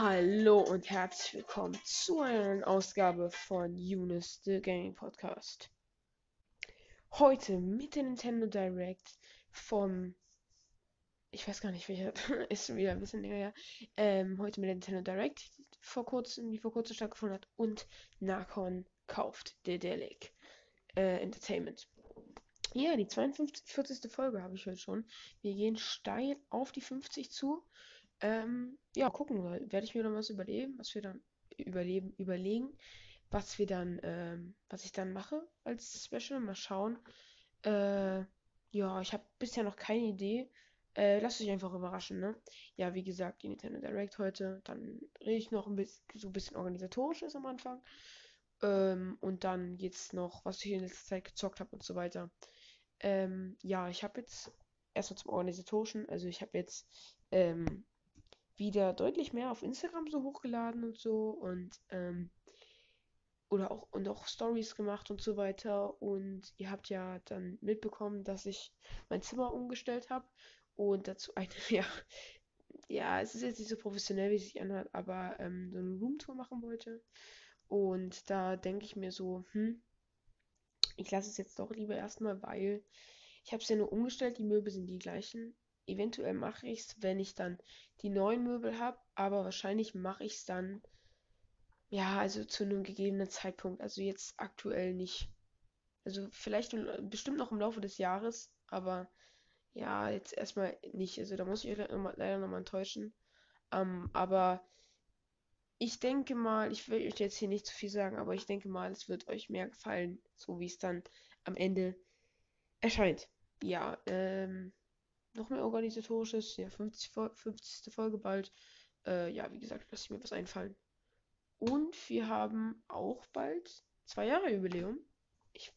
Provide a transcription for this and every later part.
Hallo und herzlich willkommen zu einer neuen Ausgabe von Eunice The Gaming Podcast. Heute mit der Nintendo Direct vom. Ich weiß gar nicht welcher, ist wieder ein bisschen länger her. Ähm, heute mit der Nintendo Direct, vor kurzem, die vor kurzem stattgefunden hat, und Nakon kauft Dedelic äh, Entertainment. Ja, die 42. Folge habe ich heute schon. Wir gehen steil auf die 50 zu. Ähm, ja, gucken, werde ich mir noch was überlegen, was wir dann überleben, überlegen, was wir dann, ähm, was ich dann mache als Special. Mal schauen. Äh, ja, ich habe bisher noch keine Idee. Äh, lasst euch einfach überraschen, ne? Ja, wie gesagt, die Nintendo Direct heute. Dann rede ich noch ein bisschen, so ein bisschen organisatorisches am Anfang. Ähm, und dann geht's noch, was ich in letzter Zeit gezockt habe und so weiter. Ähm, ja, ich habe jetzt erstmal zum organisatorischen, also ich habe jetzt ähm, wieder deutlich mehr auf Instagram so hochgeladen und so und ähm, oder auch und auch Stories gemacht und so weiter. Und ihr habt ja dann mitbekommen, dass ich mein Zimmer umgestellt habe und dazu eine ja ja es ist jetzt nicht so professionell wie es sich anhört, aber ähm, so eine Roomtour machen wollte. Und da denke ich mir so hm ich lasse es jetzt doch lieber erstmal, weil ich habe es ja nur umgestellt, die Möbel sind die gleichen eventuell mache ich es, wenn ich dann die neuen Möbel habe, aber wahrscheinlich mache ich es dann, ja, also zu einem gegebenen Zeitpunkt. Also jetzt aktuell nicht. Also vielleicht bestimmt noch im Laufe des Jahres, aber ja, jetzt erstmal nicht. Also da muss ich euch leider nochmal enttäuschen. Ähm, aber ich denke mal, ich will euch jetzt hier nicht zu viel sagen, aber ich denke mal, es wird euch mehr gefallen, so wie es dann am Ende erscheint. Ja, ähm, noch mehr organisatorisches. Ja, 50, 50. Folge bald. Äh, ja, wie gesagt, lasse ich mir was einfallen. Und wir haben auch bald zwei Jahre Jubiläum. Ich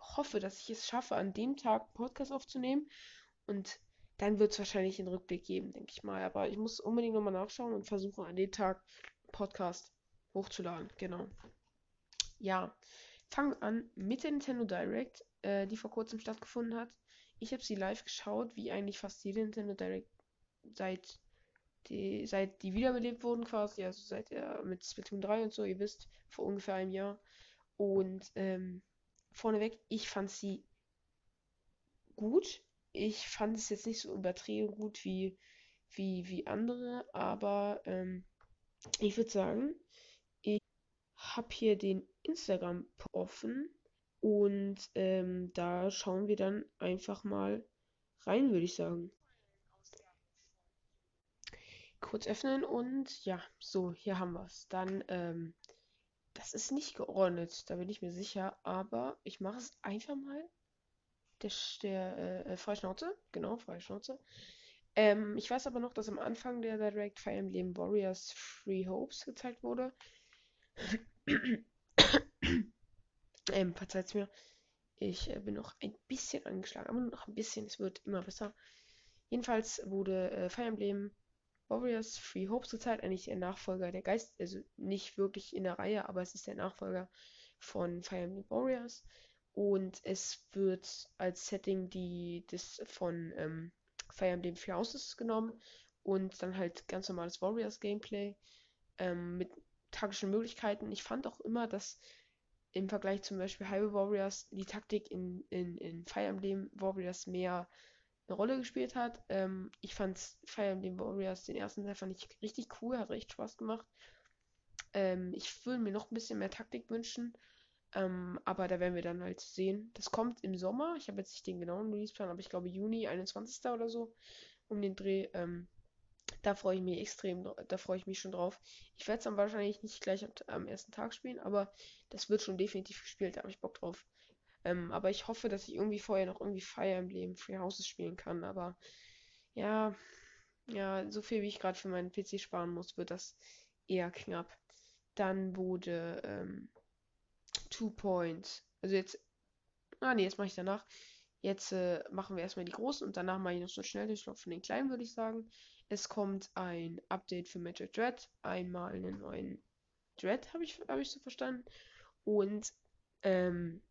hoffe, dass ich es schaffe, an dem Tag Podcast aufzunehmen. Und dann wird es wahrscheinlich einen Rückblick geben, denke ich mal. Aber ich muss unbedingt nochmal nachschauen und versuchen, an dem Tag Podcast hochzuladen. Genau. Ja, fangen wir an mit der Nintendo Direct, äh, die vor kurzem stattgefunden hat. Ich habe sie live geschaut, wie eigentlich fast jede Nintendo Direct seit die, seit die wiederbelebt wurden quasi, also seit der mit Splatoon 3 und so, ihr wisst, vor ungefähr einem Jahr. Und ähm, vorneweg, ich fand sie gut. Ich fand es jetzt nicht so übertrieben gut wie, wie, wie andere, aber ähm, ich würde sagen, ich habe hier den Instagram offen und ähm, da schauen wir dann einfach mal rein, würde ich sagen. Kurz öffnen und ja, so, hier haben wir es. Dann, ähm, das ist nicht geordnet, da bin ich mir sicher, aber ich mache es einfach mal. Der, der äh, äh Freischnauze, genau, Freischnauze. Ähm, ich weiß aber noch, dass am Anfang der Direct Fire Emblem Warriors Free Hopes gezeigt wurde. Ähm, verzeiht mir. Ich äh, bin noch ein bisschen angeschlagen, aber nur noch ein bisschen. Es wird immer besser. Jedenfalls wurde äh, Fire Emblem Warriors Free Hopes gezeigt. Eigentlich der Nachfolger der Geist, also nicht wirklich in der Reihe, aber es ist der Nachfolger von Fire Emblem Warriors. Und es wird als Setting die das von ähm, Fire Emblem Free Houses genommen und dann halt ganz normales Warriors Gameplay ähm, mit taktischen Möglichkeiten. Ich fand auch immer, dass im Vergleich zum Beispiel Hyrule Warriors die Taktik in, in, in Fire Emblem Warriors mehr eine Rolle gespielt hat. Ähm, ich fand Fire Emblem Warriors den ersten Teil fand ich richtig cool, hat richtig Spaß gemacht. Ähm, ich würde mir noch ein bisschen mehr Taktik wünschen, ähm, aber da werden wir dann halt sehen. Das kommt im Sommer. Ich habe jetzt nicht den genauen Releaseplan, aber ich glaube Juni 21. oder so um den Dreh. Ähm, da freue ich mich extrem, da freue ich mich schon drauf. Ich werde es dann wahrscheinlich nicht gleich am ersten Tag spielen, aber das wird schon definitiv gespielt, da habe ich Bock drauf. Ähm, aber ich hoffe, dass ich irgendwie vorher noch irgendwie Fire Emblem Free Houses spielen kann. Aber ja, ja, so viel wie ich gerade für meinen PC sparen muss, wird das eher knapp. Dann wurde ähm, Two Points. Also jetzt. Ah, nee, jetzt mache ich danach. Jetzt äh, machen wir erstmal die großen und danach mache ich noch so schnell den Schlupf von den kleinen, würde ich sagen. Es kommt ein Update für Magic Dread. Einmal einen neuen Dread, habe ich, hab ich so verstanden. Und ähm,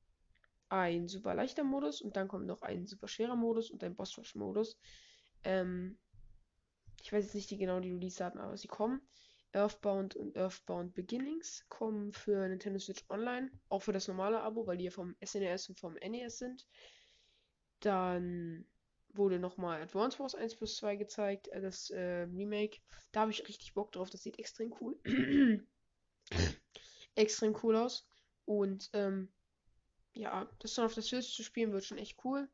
ein super leichter Modus. Und dann kommt noch ein super schwerer Modus und ein Boss Rush Modus. Ähm, ich weiß jetzt nicht die genau die Release-Daten, aber sie kommen. Earthbound und Earthbound Beginnings kommen für Nintendo Switch Online, auch für das normale Abo, weil die ja vom SNES und vom NES sind. Dann wurde nochmal Advance Wars 1 plus 2 gezeigt, äh, das äh, Remake. Da habe ich richtig Bock drauf, das sieht extrem cool. extrem cool aus. Und ähm, ja, das dann auf der Switch zu spielen wird schon echt cool.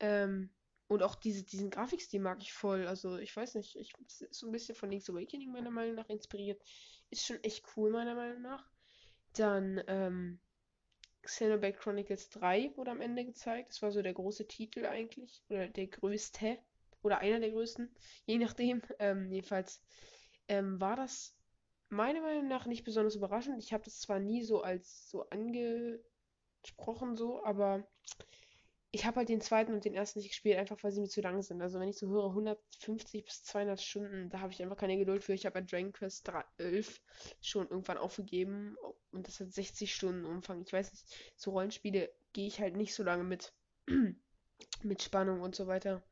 Ähm, und auch diese, diesen Grafikstil mag ich voll. Also, ich weiß nicht, ich so ein bisschen von Link's Awakening meiner Meinung nach inspiriert. Ist schon echt cool, meiner Meinung nach. Dann, ähm, Xenoblade Chronicles 3 wurde am Ende gezeigt. Das war so der große Titel eigentlich. Oder der größte. Oder einer der größten. Je nachdem. Ähm, jedenfalls ähm, war das meiner Meinung nach nicht besonders überraschend. Ich habe das zwar nie so als so angesprochen, so, aber ich habe halt den zweiten und den ersten nicht gespielt, einfach weil sie mir zu lang sind. Also wenn ich so höre 150 bis 200 Stunden, da habe ich einfach keine Geduld für. Ich habe bei Dragon Quest 11 schon irgendwann aufgegeben und das hat 60 Stunden Umfang. Ich weiß nicht, so Rollenspiele gehe ich halt nicht so lange mit. mit Spannung und so weiter.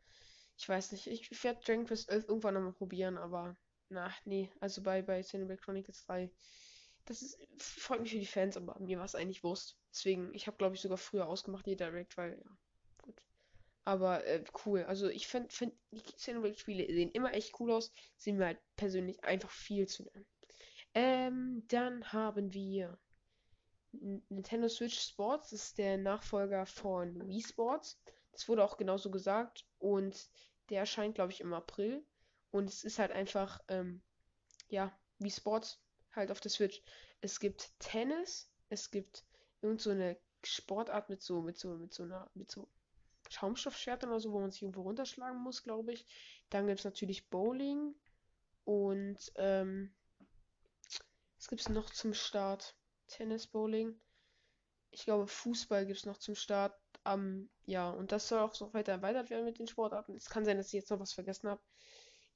Ich weiß nicht, ich werde Dragon Quest 11 irgendwann nochmal probieren, aber na, nee, also bei, bei Xenoblade Chronicles 3 das ist, freut mich für die Fans, aber mir war es eigentlich Wurst. Deswegen, ich habe glaube ich sogar früher ausgemacht, die Direct, weil, ja, aber äh, cool. Also ich finde, find, die Xenoblade-Spiele sehen immer echt cool aus. Sind mir halt persönlich einfach viel zu lang. Ähm, dann haben wir Nintendo Switch Sports. Das ist der Nachfolger von Wii Sports. Das wurde auch genauso gesagt. Und der erscheint, glaube ich, im April. Und es ist halt einfach, ähm, ja, Wii Sports halt auf der Switch. Es gibt Tennis. Es gibt irgend so eine Sportart mit so, mit so, mit so einer, mit so Schaumstoffschwertern oder so, wo man sich irgendwo runterschlagen muss, glaube ich. Dann gibt es natürlich Bowling und ähm, was gibt es noch zum Start? Tennis, Bowling. Ich glaube, Fußball gibt es noch zum Start. Ähm, ja, und das soll auch so weiter erweitert werden mit den Sportarten. Es kann sein, dass ich jetzt noch was vergessen habe.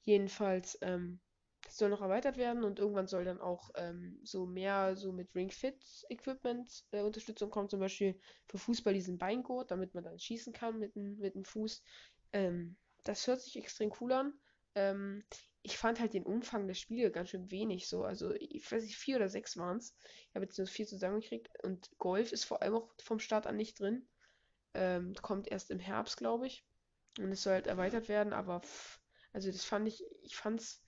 Jedenfalls, ähm, das soll noch erweitert werden und irgendwann soll dann auch ähm, so mehr so mit Ring Fit Equipment äh, Unterstützung kommen, zum Beispiel für Fußball diesen Beingurt, damit man dann schießen kann mit, mit dem Fuß. Ähm, das hört sich extrem cool an. Ähm, ich fand halt den Umfang der Spiele ganz schön wenig so. Also, ich weiß nicht, vier oder sechs waren es. Ich habe jetzt nur vier zusammengekriegt. Und Golf ist vor allem auch vom Start an nicht drin. Ähm, kommt erst im Herbst, glaube ich. Und es soll halt erweitert werden, aber pff, also das fand ich, ich fand's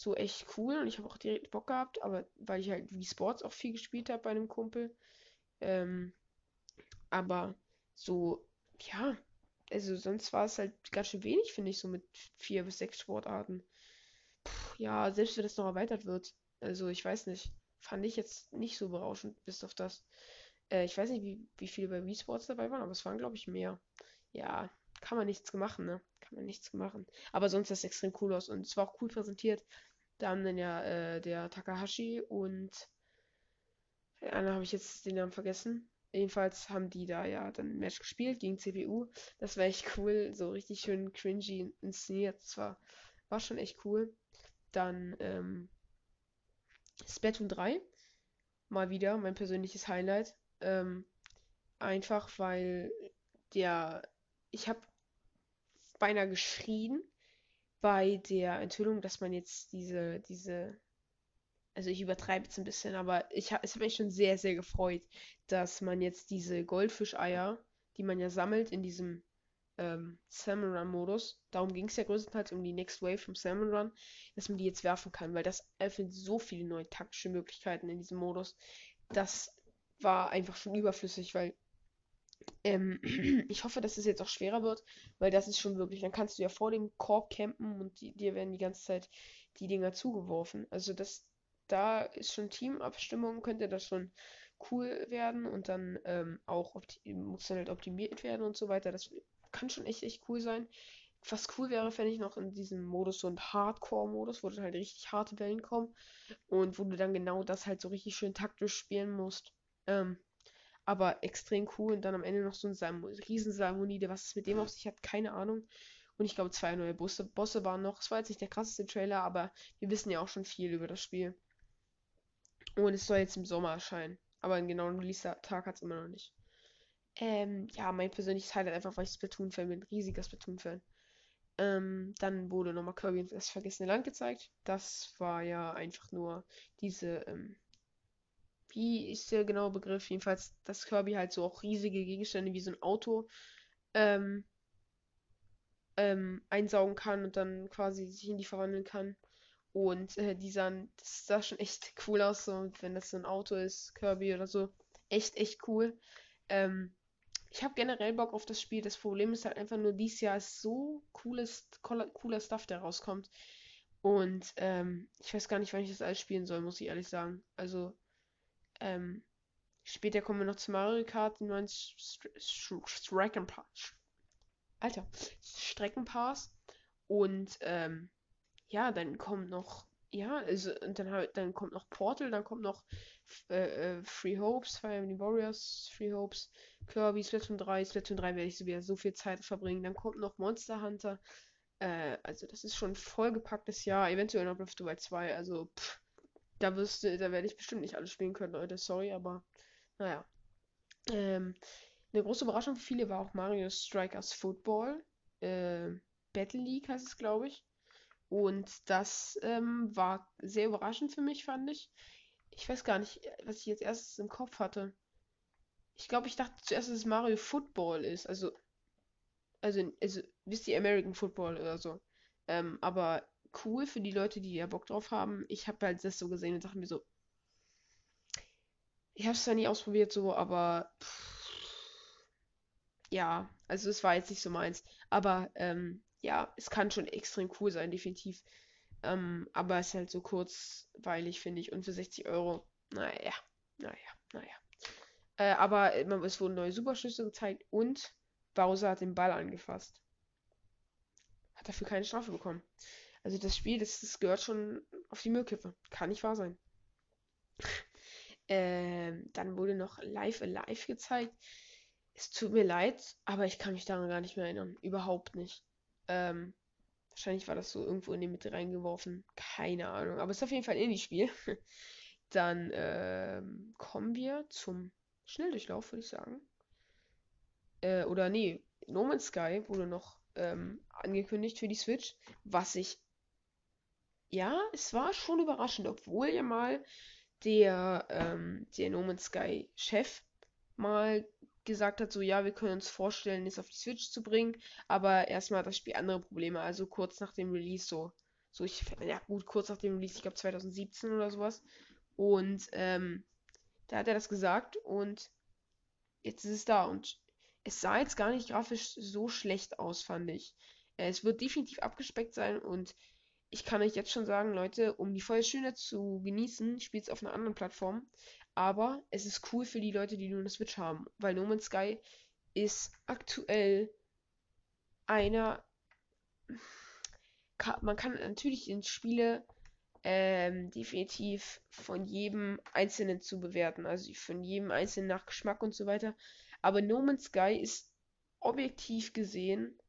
so echt cool und ich habe auch direkt Bock gehabt, aber weil ich halt wie Sports auch viel gespielt habe bei einem Kumpel. Ähm, aber so, ja, also sonst war es halt ganz schön wenig, finde ich, so mit vier bis sechs Sportarten. Puh, ja, selbst wenn das noch erweitert wird. Also ich weiß nicht. Fand ich jetzt nicht so berauschend, bis auf das. Äh, ich weiß nicht, wie, wie viele bei Wii Sports dabei waren, aber es waren, glaube ich, mehr. Ja, kann man nichts machen, ne? Kann man nichts machen. Aber sonst sah es extrem cool aus und es war auch cool präsentiert. Da haben dann ja äh, der Takahashi und andere habe ich jetzt den Namen vergessen. Jedenfalls haben die da ja dann ein Match gespielt gegen CPU. Das war echt cool, so richtig schön cringy inszeniert. Das war, war schon echt cool. Dann ähm, Splatoon 3. Mal wieder mein persönliches Highlight. Ähm, einfach weil der. Ich habe beinahe geschrien, bei der Enthüllung, dass man jetzt diese, diese, also ich übertreibe jetzt ein bisschen, aber ich habe, es hat mich schon sehr, sehr gefreut, dass man jetzt diese Goldfischeier, die man ja sammelt in diesem ähm, Salmon Run Modus, darum ging es ja größtenteils um die Next Wave vom Salmon Run, dass man die jetzt werfen kann, weil das öffnet so viele neue taktische Möglichkeiten in diesem Modus. Das war einfach schon überflüssig, weil ähm, ich hoffe, dass es jetzt auch schwerer wird, weil das ist schon wirklich, dann kannst du ja vor dem Korb campen und die, dir werden die ganze Zeit die Dinger zugeworfen. Also das, da ist schon Teamabstimmung, könnte das schon cool werden und dann ähm, auch muss dann halt optimiert werden und so weiter. Das kann schon echt, echt cool sein. Was cool wäre, fände ich noch in diesem Modus so ein Hardcore-Modus, wo dann halt richtig harte Wellen kommen und wo du dann genau das halt so richtig schön taktisch spielen musst. Ähm, aber extrem cool. Und dann am Ende noch so ein Riesensalmonide. Was es mit dem auf sich hat, keine Ahnung. Und ich glaube, zwei neue Bosse, Bosse waren noch. Es war jetzt nicht der krasseste Trailer, aber wir wissen ja auch schon viel über das Spiel. Und es soll jetzt im Sommer erscheinen. Aber einen genauen Release-Tag hat es immer noch nicht. Ähm, ja, mein persönliches Highlight einfach, weil ich Splatoon-Fan bin. Riesiger Splatoon-Fan. Ähm, dann wurde nochmal Kirby und das vergessene Land gezeigt. Das war ja einfach nur diese, ähm, wie ist der genaue Begriff? Jedenfalls, dass Kirby halt so auch riesige Gegenstände wie so ein Auto ähm, ähm, einsaugen kann und dann quasi sich in die verwandeln kann. Und äh, die sahen, das sah schon echt cool aus, so, wenn das so ein Auto ist, Kirby oder so. Echt, echt cool. Ähm, ich habe generell Bock auf das Spiel. Das Problem ist halt einfach nur, dieses Jahr ist so cooles, cooler Stuff, der rauskommt. Und ähm, ich weiß gar nicht, wann ich das alles spielen soll, muss ich ehrlich sagen. Also, ähm, später kommen wir noch zu Mario Kart, den neuen Streckenpass. Alter, Streckenpass. Und ähm, ja, dann kommt noch, ja, also, und dann, dann kommt noch Portal, dann kommt noch äh, äh, Free Hopes, Fire Emblem Warriors, Free Hopes, Kirby, Splatoon 3, Splatoon 3 werde ich so wieder so viel Zeit verbringen. Dann kommt noch Monster Hunter. Äh, also das ist schon ein vollgepacktes Jahr. Eventuell noch Breath of the Wild 2. Also, pff, da wirst da werde ich bestimmt nicht alles spielen können, Leute. Sorry, aber naja. Ähm, eine große Überraschung für viele war auch Mario Strikers Football. Äh, Battle League heißt es, glaube ich. Und das ähm, war sehr überraschend für mich, fand ich. Ich weiß gar nicht, was ich jetzt erstes im Kopf hatte. Ich glaube, ich dachte zuerst, dass es Mario Football ist. Also, also, also, wisst ihr, American Football oder so. Ähm, aber cool für die Leute, die ja Bock drauf haben. Ich habe halt das so gesehen und dachte mir so, ich habe es zwar nie ausprobiert so, aber pff, ja, also es war jetzt nicht so meins. Aber ähm, ja, es kann schon extrem cool sein, definitiv. Ähm, aber es ist halt so kurzweilig, finde ich. Und für 60 Euro, naja, naja, naja. Äh, aber es wurden neue Superschüsse gezeigt und Bowser hat den Ball angefasst. Hat dafür keine Strafe bekommen. Also das Spiel, das, das gehört schon auf die Müllkippe. Kann nicht wahr sein. ähm, dann wurde noch Live Alive gezeigt. Es tut mir leid, aber ich kann mich daran gar nicht mehr erinnern. Überhaupt nicht. Ähm, wahrscheinlich war das so irgendwo in die Mitte reingeworfen. Keine Ahnung. Aber es ist auf jeden Fall ein Indie-Spiel. Dann ähm, kommen wir zum Schnelldurchlauf, würde ich sagen. Äh, oder nee, No Man's Sky wurde noch ähm, angekündigt für die Switch. Was ich. Ja, es war schon überraschend, obwohl ja mal der, ähm, der No Man's Sky Chef mal gesagt hat, so ja, wir können uns vorstellen, es auf die Switch zu bringen, aber erstmal hat das Spiel andere Probleme, also kurz nach dem Release so. So, ich, ja gut, kurz nach dem Release, ich glaube 2017 oder sowas. Und ähm, da hat er das gesagt und jetzt ist es da und es sah jetzt gar nicht grafisch so schlecht aus, fand ich. Äh, es wird definitiv abgespeckt sein und ich kann euch jetzt schon sagen, Leute, um die Schönheit zu genießen, spielt es auf einer anderen Plattform. Aber es ist cool für die Leute, die nur eine Switch haben. Weil No Man's Sky ist aktuell einer. Man kann natürlich in Spiele ähm, definitiv von jedem Einzelnen zu bewerten. Also von jedem Einzelnen nach Geschmack und so weiter. Aber No Man's Sky ist objektiv gesehen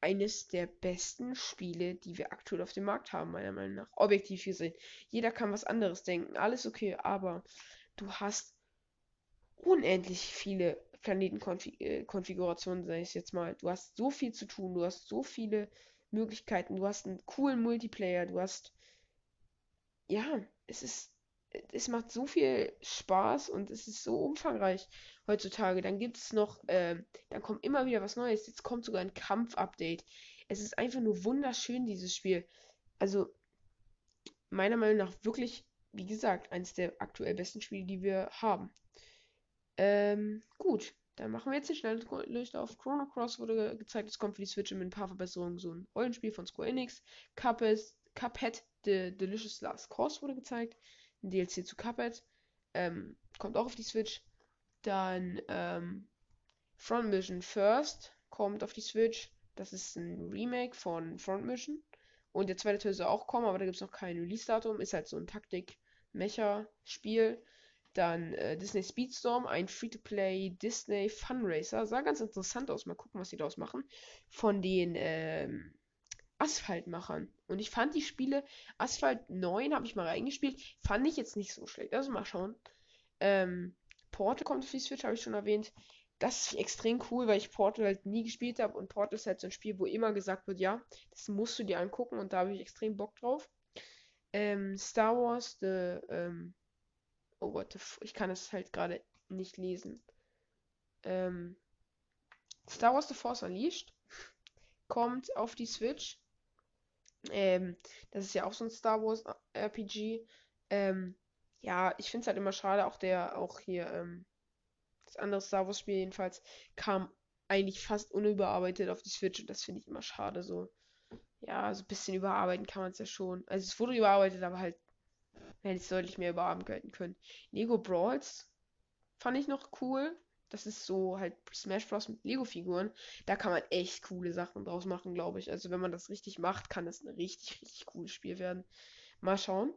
eines der besten Spiele, die wir aktuell auf dem Markt haben, meiner Meinung nach. Objektiv gesehen. Jeder kann was anderes denken, alles okay, aber du hast unendlich viele Planetenkonfigurationen, sag ich jetzt mal. Du hast so viel zu tun, du hast so viele Möglichkeiten, du hast einen coolen Multiplayer, du hast. Ja, es ist. Es macht so viel Spaß und es ist so umfangreich heutzutage. Dann gibt es noch, äh, dann kommt immer wieder was Neues. Jetzt kommt sogar ein Kampf-Update. Es ist einfach nur wunderschön, dieses Spiel. Also, meiner Meinung nach wirklich, wie gesagt, eines der aktuell besten Spiele, die wir haben. Ähm, gut. Dann machen wir jetzt den Schnelldurchlauf. Chrono Cross wurde gezeigt. Es kommt für die Switch mit ein paar Verbesserungen. So ein Rollenspiel von Square Enix. Cuphead, Cuphead The Delicious Last Course wurde gezeigt. Ein DLC zu Cuphead. Ähm, kommt auch auf die Switch. Dann ähm, Front Mission First kommt auf die Switch. Das ist ein Remake von Front Mission. Und der zweite Teil soll auch kommen, aber da gibt es noch kein Release-Datum. Ist halt so ein Taktik-Mecha-Spiel. Dann äh, Disney Speedstorm, ein Free-to-Play Disney Funracer. Sah ganz interessant aus. Mal gucken, was sie daraus machen. Von den ähm, Asphaltmachern. Und ich fand die Spiele, Asphalt 9 habe ich mal reingespielt, fand ich jetzt nicht so schlecht. Also mal schauen. Ähm, Porte kommt für die Switch, habe ich schon erwähnt. das ist extrem cool, weil ich Portal halt nie gespielt habe und Portal ist halt so ein Spiel, wo immer gesagt wird, ja, das musst du dir angucken und da habe ich extrem Bock drauf. Ähm, Star Wars, the, ähm, oh what the ich kann es halt gerade nicht lesen. Ähm, Star Wars The Force Unleashed kommt auf die Switch. Ähm, das ist ja auch so ein Star Wars RPG. Ähm, ja, ich finde es halt immer schade, auch der, auch hier, ähm, das andere Star Wars Spiel jedenfalls, kam eigentlich fast unüberarbeitet auf die Switch und das finde ich immer schade so. Ja, so ein bisschen überarbeiten kann man es ja schon. Also es wurde überarbeitet, aber halt hätte es deutlich mehr überarbeiten können. Lego Brawls fand ich noch cool. Das ist so halt Smash Bros. mit Lego-Figuren. Da kann man echt coole Sachen draus machen, glaube ich. Also wenn man das richtig macht, kann das ein richtig, richtig cooles Spiel werden. Mal schauen.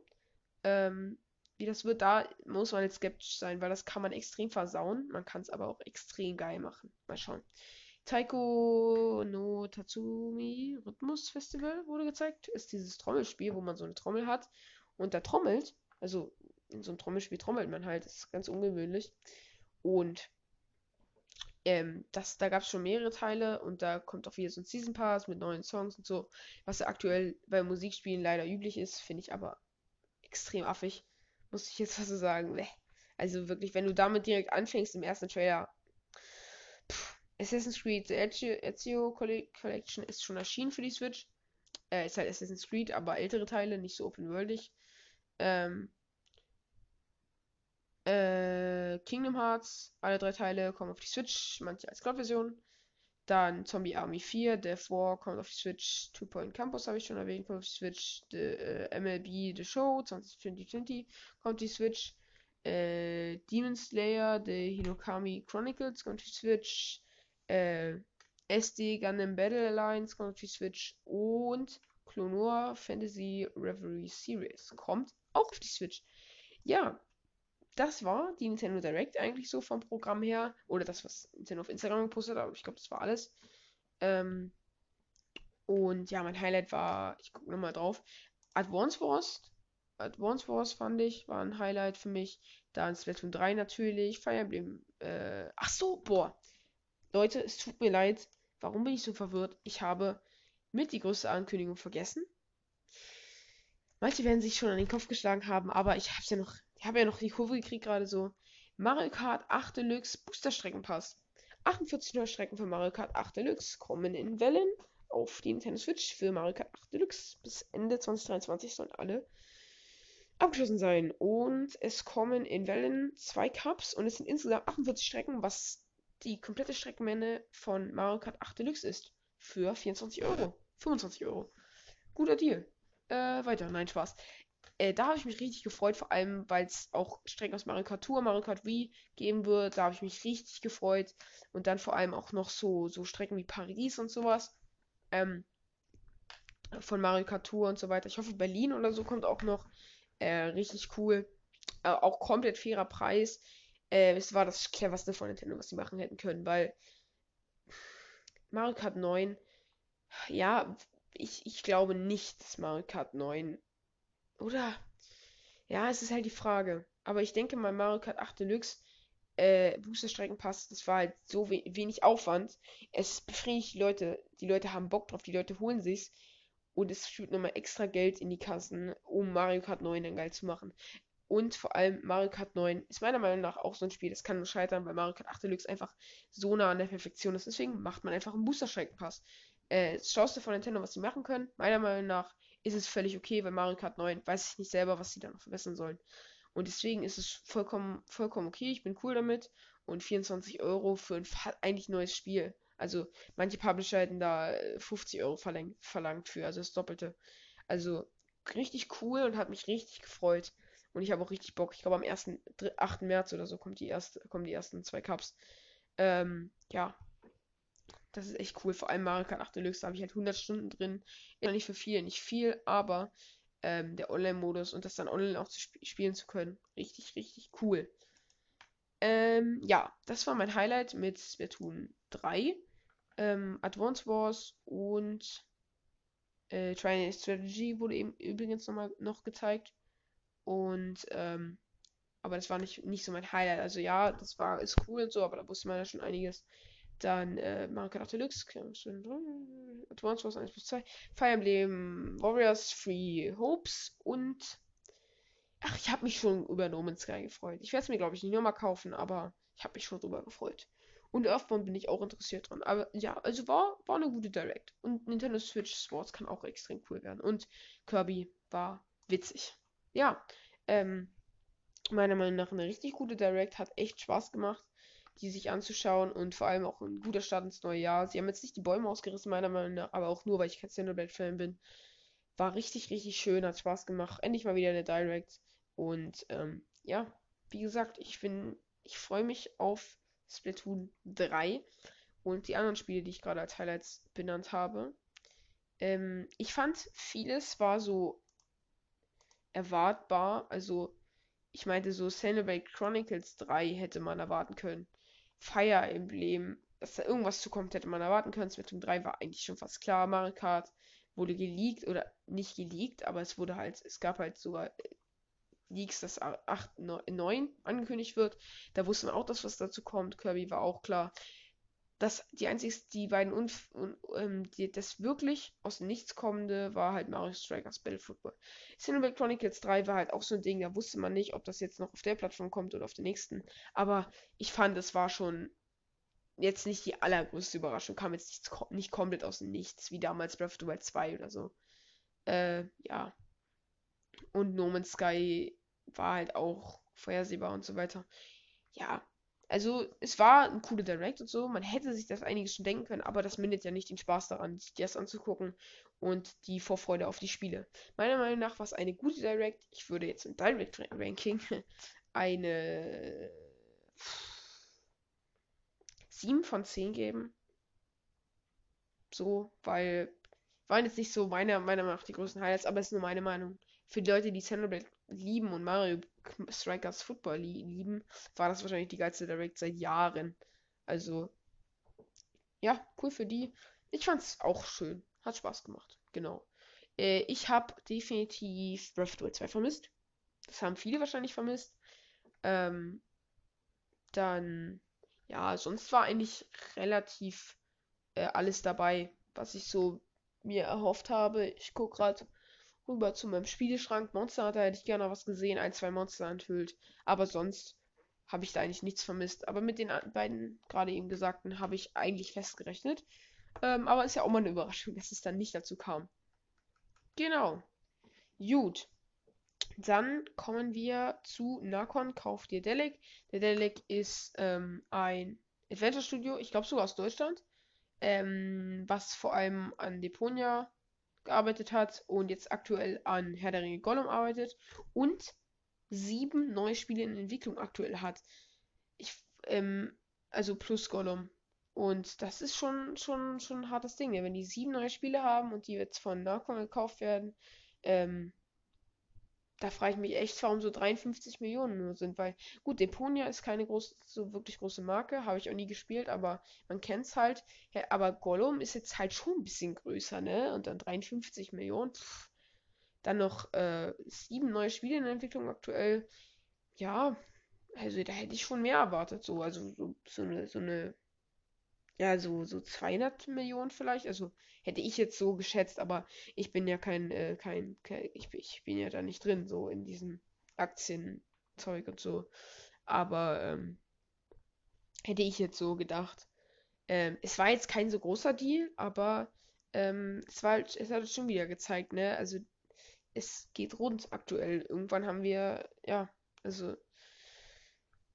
Ähm, wie das wird, da muss man jetzt skeptisch sein, weil das kann man extrem versauen. Man kann es aber auch extrem geil machen. Mal schauen. Taiko no Tatsumi Rhythmus Festival wurde gezeigt. Ist dieses Trommelspiel, wo man so eine Trommel hat und da trommelt. Also in so einem Trommelspiel trommelt man halt. Das ist ganz ungewöhnlich. Und ähm, das, da gab es schon mehrere Teile und da kommt auch wieder so ein Season Pass mit neuen Songs und so, was ja aktuell bei Musikspielen leider üblich ist, finde ich aber extrem affig. Muss ich jetzt was so sagen. Also wirklich, wenn du damit direkt anfängst im ersten Trailer. Pff, Assassin's Creed The Ezio, Collection ist schon erschienen für die Switch. Äh, ist halt Assassin's Creed, aber ältere Teile, nicht so open-worldig. Ähm, äh, Kingdom Hearts, alle drei Teile kommen auf die Switch, manche als Cloud-Version. Dann Zombie Army 4, Death War kommt auf die Switch, Two Point Campus habe ich schon erwähnt, kommt auf die Switch, The, äh, MLB The Show 2020 kommt die Switch, äh, Demon Slayer, The Hinokami Chronicles kommt auf die Switch, äh, SD Gundam Battle Alliance kommt auf die Switch und Clonor Fantasy Reverie Series kommt auch auf die Switch. Ja, das war die Nintendo Direct eigentlich so vom Programm her. Oder das, was Nintendo auf Instagram gepostet hat, aber ich glaube, das war alles. Ähm, und ja, mein Highlight war, ich gucke nochmal drauf, Advance Wars. Advance Wars fand ich, war ein Highlight für mich. Dann Splatoon 3 natürlich, Fire Emblem. Äh, ach so, boah. Leute, es tut mir leid. Warum bin ich so verwirrt? Ich habe mit die größte Ankündigung vergessen. Manche werden sich schon an den Kopf geschlagen haben, aber ich habe es ja noch ich habe ja noch die Kurve gekriegt gerade so. Mario Kart 8 Deluxe Booster Streckenpass. 48 neue Strecken für Mario Kart 8 Deluxe kommen in Wellen auf die Nintendo Switch für Mario Kart 8 Deluxe. Bis Ende 2023 sollen alle abgeschlossen sein. Und es kommen in Wellen zwei Cups und es sind insgesamt 48 Strecken, was die komplette Streckenmenge von Mario Kart 8 Deluxe ist. Für 24 Euro. 25 Euro. Guter Deal. Äh, weiter. Nein, Spaß. Äh, da habe ich mich richtig gefreut, vor allem, weil es auch Strecken aus Mario Kart Tour, Mario Kart Wii geben wird. Da habe ich mich richtig gefreut. Und dann vor allem auch noch so, so Strecken wie Paris und sowas. Ähm, von Mario Kart Tour und so weiter. Ich hoffe, Berlin oder so kommt auch noch. Äh, richtig cool. Äh, auch komplett fairer Preis. Äh, es war das cleverste von Nintendo, was sie machen hätten können, weil Mario Kart 9, ja, ich, ich glaube nicht, dass Mario Kart 9 oder? Ja, es ist halt die Frage. Aber ich denke mal, Mario Kart 8 Deluxe äh, Booster-Streckenpass, das war halt so we wenig Aufwand. Es befriedigt die Leute. Die Leute haben Bock drauf, die Leute holen sich's. Und es führt nochmal extra Geld in die Kassen, um Mario Kart 9 dann geil zu machen. Und vor allem Mario Kart 9 ist meiner Meinung nach auch so ein Spiel, das kann nur scheitern, weil Mario Kart 8 Deluxe einfach so nah an der Perfektion ist. Deswegen macht man einfach einen Booster-Streckenpass. Äh, schaust du von Nintendo, was sie machen können. Meiner Meinung nach ist es völlig okay, weil Mario Kart 9 weiß ich nicht selber, was sie da noch verbessern sollen. Und deswegen ist es vollkommen, vollkommen okay. Ich bin cool damit. Und 24 Euro für ein eigentlich neues Spiel. Also manche Publisher hätten da 50 äh, Euro verlangt, verlangt für, also das Doppelte. Also richtig cool und hat mich richtig gefreut. Und ich habe auch richtig Bock. Ich glaube am 1. 8. März oder so kommt die erste, kommen die ersten zwei Cups. Ähm, ja, das ist echt cool. Vor allem Mario Kart 8 Deluxe, da habe ich halt 100 Stunden drin. Immer nicht für viel, nicht viel, aber ähm, der Online-Modus und das dann online auch zu sp spielen zu können. Richtig, richtig cool. Ähm, ja, das war mein Highlight mit Splatoon 3, ähm, Advance Wars und äh, Triangle Strategy wurde eben übrigens nochmal noch gezeigt. Und ähm, aber das war nicht, nicht so mein Highlight. Also ja, das war ist cool und so, aber da wusste man ja schon einiges. Dann äh, Mario Kart Deluxe, Advance Wars 1 plus 2, Fire Emblem Warriors Free Hopes und ach, ich habe mich schon über No Man's Sky gefreut. Ich werde es mir glaube ich nicht nochmal kaufen, aber ich habe mich schon drüber gefreut. Und Earthbound bin ich auch interessiert dran. Aber ja, also war, war eine gute Direct. Und Nintendo Switch Sports kann auch extrem cool werden. Und Kirby war witzig. Ja, ähm, meiner Meinung nach eine richtig gute Direct. Hat echt Spaß gemacht, die sich anzuschauen. Und vor allem auch ein guter Start ins neue Jahr. Sie haben jetzt nicht die Bäume ausgerissen, meiner Meinung nach. Aber auch nur, weil ich kein Xenoblade-Fan bin. War richtig, richtig schön. Hat Spaß gemacht. Endlich mal wieder eine Direct. Und ähm, ja, wie gesagt, ich bin, ich freue mich auf Splatoon 3 und die anderen Spiele, die ich gerade als Highlights benannt habe. Ähm, ich fand, vieles war so erwartbar. Also, ich meinte so Xenoblade Chronicles 3 hätte man erwarten können. Fire Emblem, dass da irgendwas zukommt, hätte man erwarten können. Splatoon 3 war eigentlich schon fast klar. Mario Kart wurde geleakt oder nicht geleakt, aber es wurde halt, es gab halt sogar Leaks, dass 8, 9 angekündigt wird. Da wusste man auch, dass was dazu kommt. Kirby war auch klar. Das, die einzigsten, die beiden Unf und, ähm, die, das wirklich aus dem Nichts kommende war halt Mario Strikers Battle Football. Xenoblade Chronicles 3 war halt auch so ein Ding, da wusste man nicht, ob das jetzt noch auf der Plattform kommt oder auf der nächsten. Aber ich fand, es war schon jetzt nicht die allergrößte Überraschung. Kam jetzt nicht, nicht komplett aus dem Nichts, wie damals Breath of the Wild 2 oder so. Äh, ja. Und No Man's Sky war halt auch vorhersehbar und so weiter. Ja, also es war ein cooler Direct und so. Man hätte sich das einiges schon denken können, aber das mindert ja nicht den Spaß daran, sich das anzugucken und die Vorfreude auf die Spiele. Meiner Meinung nach war es eine gute Direct. Ich würde jetzt im Direct Ranking eine 7 von 10 geben. So, weil waren jetzt nicht so meiner, meiner Meinung nach die größten Highlights, aber es ist nur meine Meinung. Für die Leute, die Xenoblade lieben und Mario Strikers Football lieben, war das wahrscheinlich die geilste Direct seit Jahren. Also, ja, cool für die. Ich fand's auch schön. Hat Spaß gemacht. Genau. Äh, ich habe definitiv Breath of the Wild 2 vermisst. Das haben viele wahrscheinlich vermisst. Ähm, dann, ja, sonst war eigentlich relativ äh, alles dabei, was ich so mir erhofft habe. Ich gucke gerade rüber zu meinem Spieleschrank. Monster da hätte ich gerne was gesehen, ein, zwei Monster enthüllt. Aber sonst habe ich da eigentlich nichts vermisst. Aber mit den beiden gerade eben gesagten habe ich eigentlich festgerechnet. Ähm, aber ist ja auch mal eine Überraschung, dass es dann nicht dazu kam. Genau. Gut. Dann kommen wir zu Nakon, Kauf dir Delic. Der Delic ist ähm, ein Adventure Studio, ich glaube sogar aus Deutschland, ähm, was vor allem an Deponia gearbeitet hat und jetzt aktuell an Herr der Ringe Gollum arbeitet und sieben neue Spiele in Entwicklung aktuell hat. Ich, ähm, also plus Gollum. Und das ist schon, schon, schon ein hartes Ding. Wenn die sieben neue Spiele haben und die jetzt von Narcon gekauft werden, ähm, da frage ich mich echt, warum so 53 Millionen nur sind, weil gut, Deponia ist keine groß, so wirklich große Marke, habe ich auch nie gespielt, aber man kennt es halt. Ja, aber Gollum ist jetzt halt schon ein bisschen größer, ne? Und dann 53 Millionen. Pff. Dann noch äh, sieben neue Spiele in der Entwicklung aktuell. Ja, also da hätte ich schon mehr erwartet, so, also so, so eine, so eine ja, so, so 200 Millionen vielleicht. Also hätte ich jetzt so geschätzt, aber ich bin ja kein, äh, kein, kein ich, ich, bin ja da nicht drin, so in diesem Aktienzeug und so. Aber ähm, hätte ich jetzt so gedacht. Ähm, es war jetzt kein so großer Deal, aber ähm, es war halt, es hat es schon wieder gezeigt, ne? Also es geht rund aktuell. Irgendwann haben wir, ja, also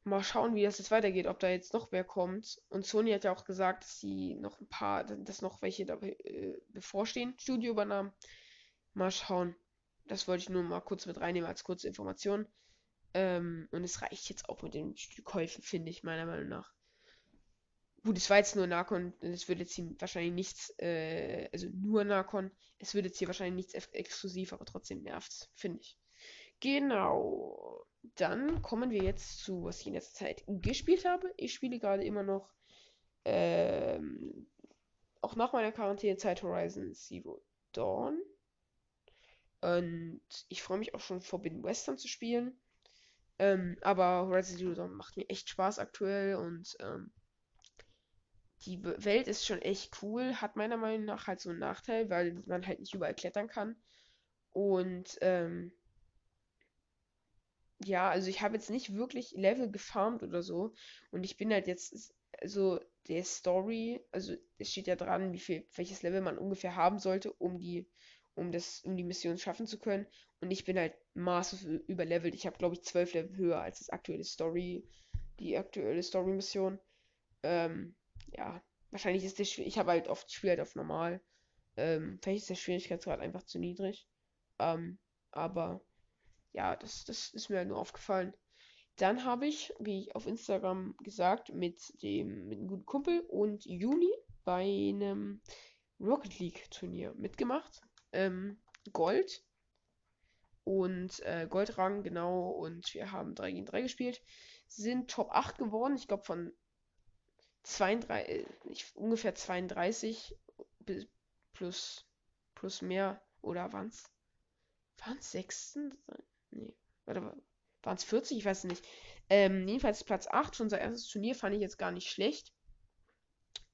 mal schauen, wie das jetzt weitergeht, ob da jetzt noch wer kommt. Und Sony hat ja auch gesagt, dass sie noch ein paar, dass noch welche da äh, bevorstehen, Studioübernahmen. Mal schauen. Das wollte ich nur mal kurz mit reinnehmen als kurze Information. Ähm, und es reicht jetzt auch mit den Käufen, finde ich, meiner Meinung nach. Gut, es war jetzt nur Narcon, es wird jetzt hier wahrscheinlich nichts, äh, also nur Narcon. Es wird jetzt hier wahrscheinlich nichts exklusiv, aber trotzdem nervt finde ich. Genau. Dann kommen wir jetzt zu, was ich in letzter Zeit gespielt habe. Ich spiele gerade immer noch, ähm, auch nach meiner Quarantänezeit Horizon Zero Dawn. Und ich freue mich auch schon, Forbidden Western zu spielen. Ähm, aber Horizon Zero Dawn macht mir echt Spaß aktuell und ähm, die Welt ist schon echt cool, hat meiner Meinung nach halt so einen Nachteil, weil man halt nicht überall klettern kann. Und ähm, ja, also ich habe jetzt nicht wirklich Level gefarmt oder so. Und ich bin halt jetzt so der Story, also es steht ja dran, wie viel, welches Level man ungefähr haben sollte, um die, um das, um die Mission schaffen zu können. Und ich bin halt maßlos überlevelt. Ich habe, glaube ich, zwölf Level höher als das aktuelle Story, die aktuelle Story-Mission. Ähm, ja, wahrscheinlich ist der Ich habe halt oft, ich halt auf normal. Ähm, vielleicht ist der Schwierigkeitsgrad einfach zu niedrig. Ähm, aber ja, das, das ist mir nur aufgefallen. Dann habe ich, wie ich auf Instagram gesagt, mit dem mit einem guten Kumpel und Juli bei einem Rocket League Turnier mitgemacht. Ähm, Gold und äh, Goldrang, genau. Und wir haben 3 gegen 3 gespielt. Sind Top 8 geworden. Ich glaube von 32, äh, ungefähr 32 plus, plus mehr. Oder waren es? Waren es 6? Nee. Warte, waren es 40? Ich weiß nicht. Ähm, jedenfalls Platz 8, schon unser erstes Turnier, fand ich jetzt gar nicht schlecht.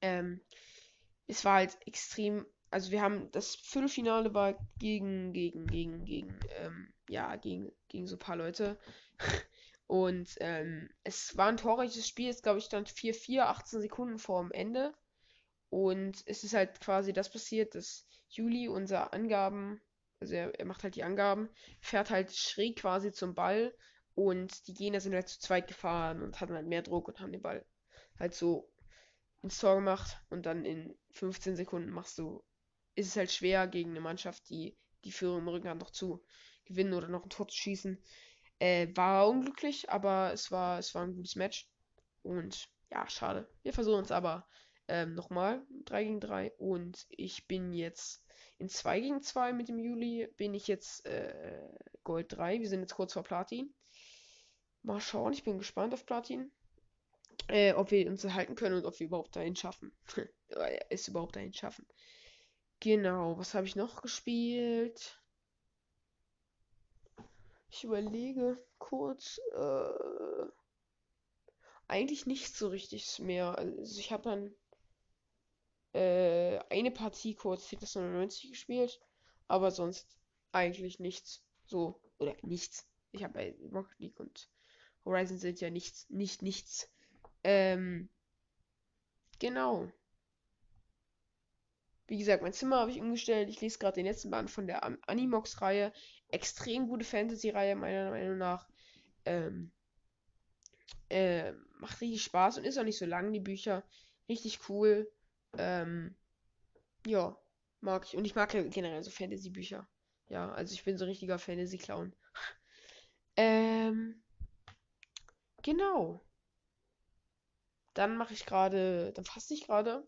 Ähm, es war halt extrem, also wir haben, das Viertelfinale war gegen, gegen, gegen, gegen, ähm, ja, gegen, gegen so ein paar Leute. Und ähm, es war ein torreiches Spiel, es glaube ich stand 4-4, 18 Sekunden vor dem Ende. Und es ist halt quasi das passiert, dass Juli unsere Angaben also er, er, macht halt die Angaben, fährt halt schräg quasi zum Ball und die Gegner sind halt zu zweit gefahren und hatten halt mehr Druck und haben den Ball halt so ins Tor gemacht und dann in 15 Sekunden machst du, ist es halt schwer gegen eine Mannschaft, die die Führung im Rücken hat, noch zu gewinnen oder noch ein Tor zu schießen. Äh, war unglücklich, aber es war, es war ein gutes Match. Und ja, schade. Wir versuchen es aber ähm, nochmal 3 gegen 3 und ich bin jetzt in 2 gegen 2 mit dem Juli bin ich jetzt äh, Gold 3. Wir sind jetzt kurz vor Platin. Mal schauen, ich bin gespannt auf Platin. Äh, ob wir uns erhalten können und ob wir überhaupt dahin schaffen. es überhaupt dahin schaffen. Genau, was habe ich noch gespielt? Ich überlege kurz. Äh, eigentlich nicht so richtig mehr. Also ich habe dann äh, eine Partie kurz Tetris 99 gespielt, aber sonst eigentlich nichts. So, oder nichts. Ich habe bei Rocket League und Horizon sind ja nichts, nicht nichts. Ähm, genau. Wie gesagt, mein Zimmer habe ich umgestellt. Ich lese gerade den letzten Band von der Animox-Reihe. Extrem gute Fantasy-Reihe, meiner Meinung nach. Ähm, äh, macht richtig Spaß und ist auch nicht so lang, die Bücher. Richtig cool. Ähm, ja, mag ich. Und ich mag generell so Fantasy-Bücher. Ja, also ich bin so richtiger Fantasy-Clown. ähm, genau. Dann mache ich gerade, dann fasse ich gerade,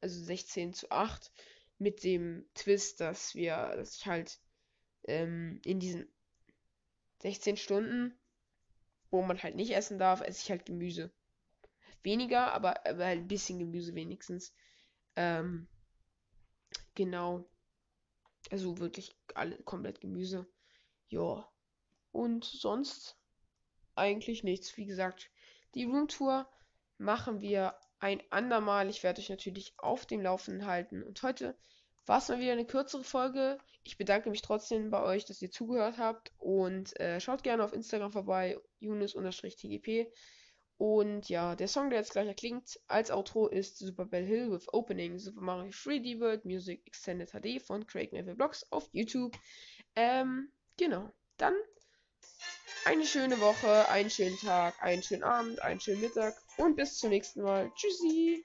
also 16 zu 8, mit dem Twist, dass wir, dass ich halt ähm, in diesen 16 Stunden, wo man halt nicht essen darf, esse ich halt Gemüse. Weniger, aber, aber halt ein bisschen Gemüse wenigstens. Ähm, genau. Also wirklich alle komplett Gemüse. Ja. Und sonst eigentlich nichts. Wie gesagt, die Roomtour machen wir ein andermal. Ich werde euch natürlich auf dem Laufenden halten. Und heute war es mal wieder eine kürzere Folge. Ich bedanke mich trotzdem bei euch, dass ihr zugehört habt. Und äh, schaut gerne auf Instagram vorbei, Yunus-TGP. Und ja, der Song, der jetzt gleich erklingt, als Outro ist Super Bell Hill with Opening Super Mario 3D World Music Extended HD von Craig Neville Blocks auf YouTube. Ähm, genau. Dann eine schöne Woche, einen schönen Tag, einen schönen Abend, einen schönen Mittag und bis zum nächsten Mal. Tschüssi!